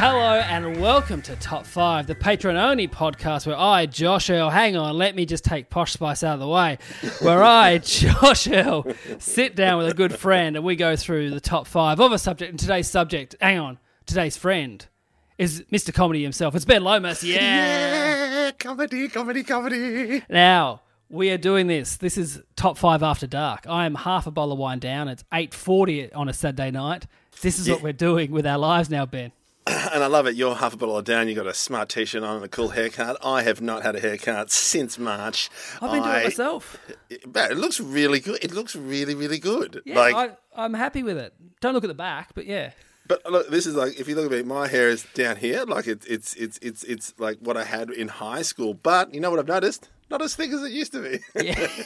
Hello and welcome to Top 5, the patron only podcast where I, Josh Earl, hang on, let me just take Posh Spice out of the way, where I, Josh Earl, sit down with a good friend and we go through the top 5 of a subject. And today's subject, hang on, today's friend is Mr. Comedy himself. It's Ben Lomas, yeah. Yeah, comedy, comedy, comedy. Now, we are doing this. This is Top 5 After Dark. I am half a bottle of wine down. It's 8.40 on a Saturday night. This is what we're doing with our lives now, Ben. And I love it. You're half a bottle of down. You've got a smart t-shirt on and a cool haircut. I have not had a haircut since March. I've been doing it myself. But it looks really good. It looks really, really good. Yeah, like, I, I'm happy with it. Don't look at the back, but yeah. but look, this is like if you look at me, my hair is down here. Like it's it's it's it's it's like what I had in high school. But you know what I've noticed? Not as thick as it used to be. Yeah.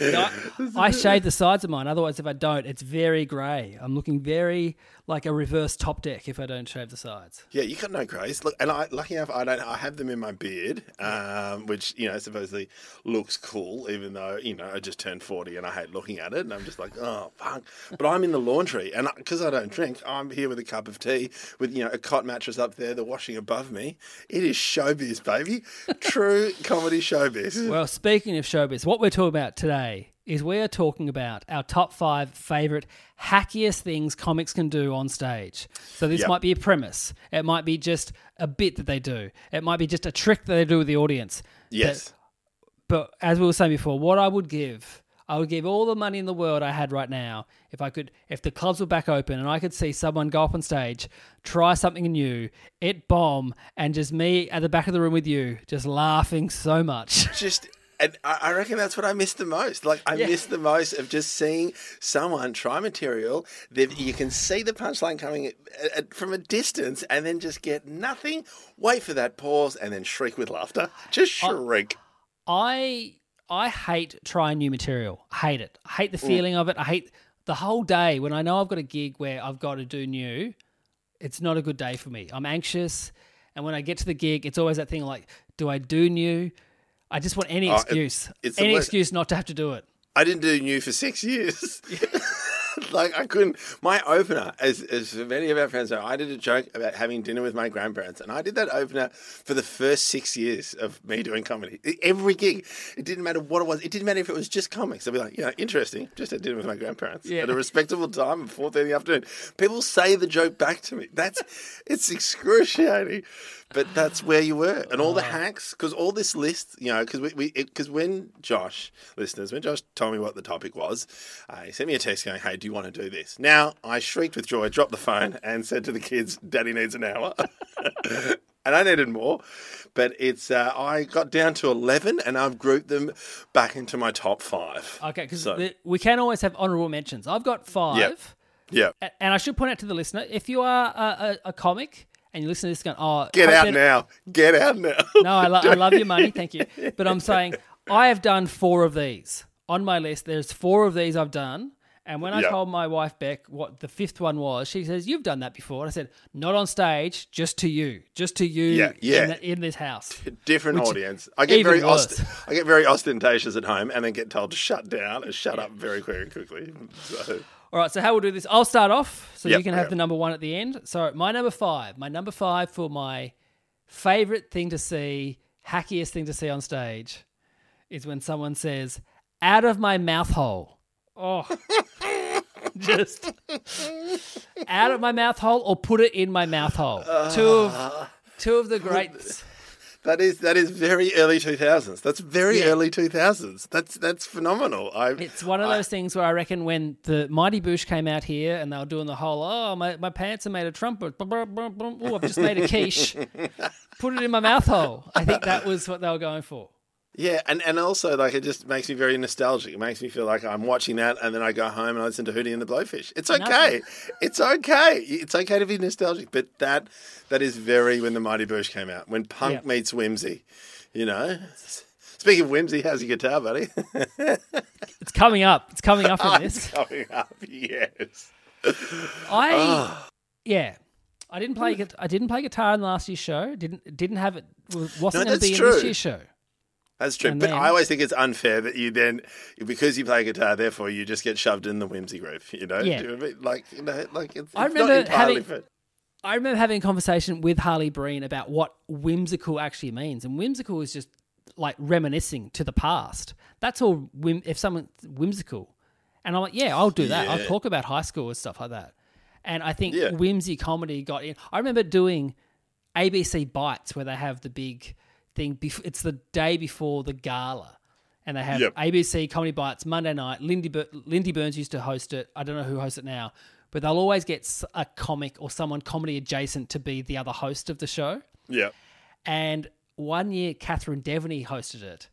No, I, I shave the sides of mine. Otherwise, if I don't, it's very grey. I'm looking very like a reverse top deck if I don't shave the sides. Yeah, you got no grace. Look, and I, lucky enough, I don't. I have them in my beard, um, which you know supposedly looks cool, even though you know I just turned forty and I hate looking at it, and I'm just like, oh fuck. But I'm in the laundry, and because I don't drink, I'm here with a cup of tea, with you know a cot mattress up there, the washing above me. It is showbiz, baby, true comedy showbiz. Well, speaking of showbiz, what we're talking about today is we are talking about our top five favourite hackiest things comics can do on stage. So this Yep. might be a premise. It might be just a bit that they do. It might be just a trick that they do with the audience. yes, But as we were saying before, what I would give, I would give all the money in the world I had right now if I could, if the clubs were back open and I could see someone go up on stage, try something new, it bomb, and just me at the back of the room with you, just laughing so much. just and I reckon that's what I miss the most. Like I Yeah. miss the most of just seeing someone try material that you can see the punchline coming from a distance, and then just get nothing. Wait for that pause, and then shriek with laughter. Just shriek. I I hate trying new material. I hate it. I hate the mm. feeling of it. I hate the whole day when I know I've got a gig where I've got to do new. It's not a good day for me. I'm anxious, and when I get to the gig, it's always that thing like, do I do new? I just want any Oh, it- excuse, it's the any excuse not to have to do it. I didn't do new for six years. like I couldn't. My opener, as as many of our friends know, I did a joke about having dinner with my grandparents, and I did that opener for the first six years of me doing comedy. Every gig, it didn't matter what it was. It didn't matter if it was just comics. I'd be like, you know, interesting. Just had dinner with my grandparents Yeah. at a respectable time at four thirty in the afternoon. People say the joke back to me. That's it's excruciating. But that's where you were, and all the hacks, because all this list, you know, because we, because when Josh, listeners, when Josh told me what the topic was, uh, he sent me a text going, "Hey, do you want to do this?" Now I shrieked with joy, dropped the phone, and said to the kids, "Daddy needs an hour," and I needed more. But it's uh, I got down to eleven, and I've grouped them back into my top five. Okay, because So- we can always have honourable mentions. I've got five. Yep. Yeah, A- And I should point out to the listener, if you are a, a, a comic and you listen to this going, oh, get out now, get out now. No, I, lo- I love your money, thank you. But I'm saying I have done four of these on my list. There's four of these I've done. And when I Yeah. told my wife Beck what the fifth one was, she says, "You've done that before." And I said, "Not on stage, just to you, just to you Yeah, yeah. In, the, in this house." different Which- audience. I get very ost- I get very ostentatious at home, and then get told to shut down and shut up very very quickly. So, All right, so how we'll do this? I'll start off, so Yep, you can have yep. the number one at the end. So my number five, my number five for my favorite thing to see, hackiest thing to see on stage, is when someone says, "Out of my mouth hole." Oh, just out of my mouth hole, or put it in my mouth hole. two of two of the greats. that is that is very early two thousands. That's very Yeah. early two thousands. That's that's phenomenal. I, It's one of I- those things where I reckon when the Mighty Boosh came out here and they were doing the whole, oh, my, my pants are made of trumpet. Oh, I've just made a quiche. Put it in my mouth hole. I think that was what they were going for. Yeah, and, and also like it just makes me very nostalgic. It makes me feel like I'm watching that, and then I go home and I listen to Hootie and the Blowfish. It's okay. It's okay. It's okay to be nostalgic, but that that is very when the Mighty Boosh came out, when punk Yeah. meets whimsy. You know. Speaking of whimsy, how's your guitar, buddy? It's coming up. It's coming up it's this. coming up. Yes. I ah. yeah. I didn't play. I didn't play guitar in last year's show. Didn't didn't have it. Wasn't No, going to be in true. this year's show. That's true. And but then- I always think it's unfair that you then, because you play guitar, therefore you just get shoved in the whimsy group. You know? Yeah. You know I mean? Like, you know, like it's, I it's not remember entirely having- fair. I remember having a conversation with Harley Breen about what whimsical actually means, and whimsical is just like reminiscing to the past. That's all. Whim- if someone's whimsical, and I'm like, yeah, I'll do that. I'll talk about high school and stuff like that. And I think Yeah. whimsy comedy got in. I remember doing ABC Bites where they have the big thing. Bef- it's the day before the gala, and they have Yep. ABC Comedy Bites Monday night. Lindy Bur- Lindy Burns used to host it. I don't know who hosts it now, but they'll always get a comic or someone comedy adjacent to be the other host of the show. Yeah. And one year, Catherine Deveny hosted it,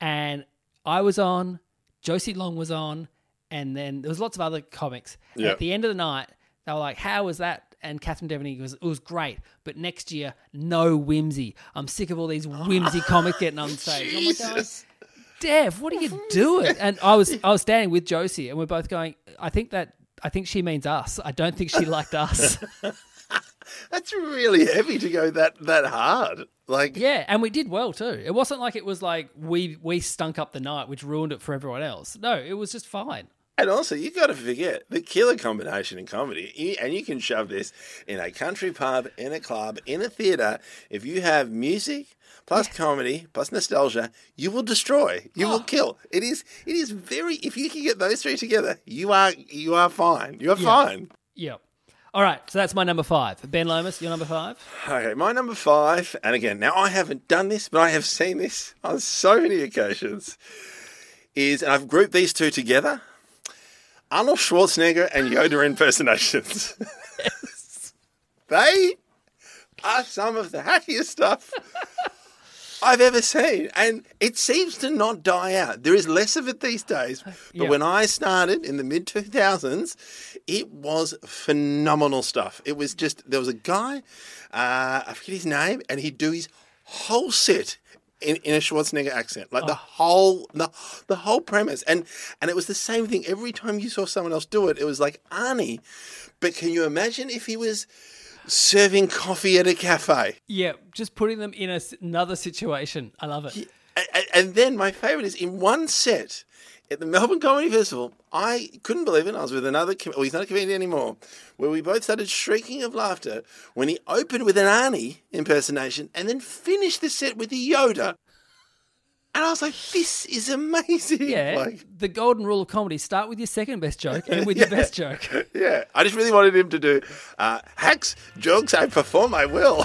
and I was on. Josie Long was on, and then there was lots of other comics. Yeah. At the end of the night, they were like, "How was that?" And Catherine Deveny was, "It was great, but next year, no whimsy. I'm sick of all these whimsy comics getting on stage." I'm like, Jesus. Oh, Dev, what are you doing? And I was I was standing with Josie, and we're both going. I think that I think she means us. I don't think she liked us. That's really heavy to go that that hard. Like, yeah, and we did well too. It wasn't like it was like we we stunk up the night, which ruined it for everyone else. No, it was just fine. And also you've got to forget the killer combination in comedy, and you can shove this in a country pub, in a club, in a theater. If you have music plus comedy plus nostalgia, you will destroy. You Oh. will kill. It is. It is very. If you can get those three together, you are you are fine. You are fine. Yep. All right, so that's my number five. Ben Lomas, your number five. Okay, my number five, and again, now I haven't done this, but I have seen this on so many occasions, is, and I've grouped these two together Arnold Schwarzenegger and Yoda impersonations. they are some of the hackiest stuff I've ever seen, and it seems to not die out. There is less of it these days, but Yeah. when I started in the mid 2000s, it was phenomenal stuff. It was just, there was a guy, uh, I forget his name, and he'd do his whole set. In, in a Schwarzenegger accent, like the oh. whole the, the whole premise, and and it was the same thing every time you saw someone else do it. It was like Arnie, but can you imagine if he was serving coffee at a cafe? Yeah, just putting them in a another situation. I love it. A- a- And then my favourite is in one set at the Melbourne Comedy Festival. I couldn't believe it. I was with another, com- well, he's not a comedian anymore, where we both started shrieking of laughter when he opened with an Arnie impersonation and then finished the set with the Yoda. And I was like, this is amazing. Yeah, Like, the golden rule of comedy: start with your second best joke and with your best joke. yeah. I just really wanted him to do uh, hacks, jokes, I perform, I will.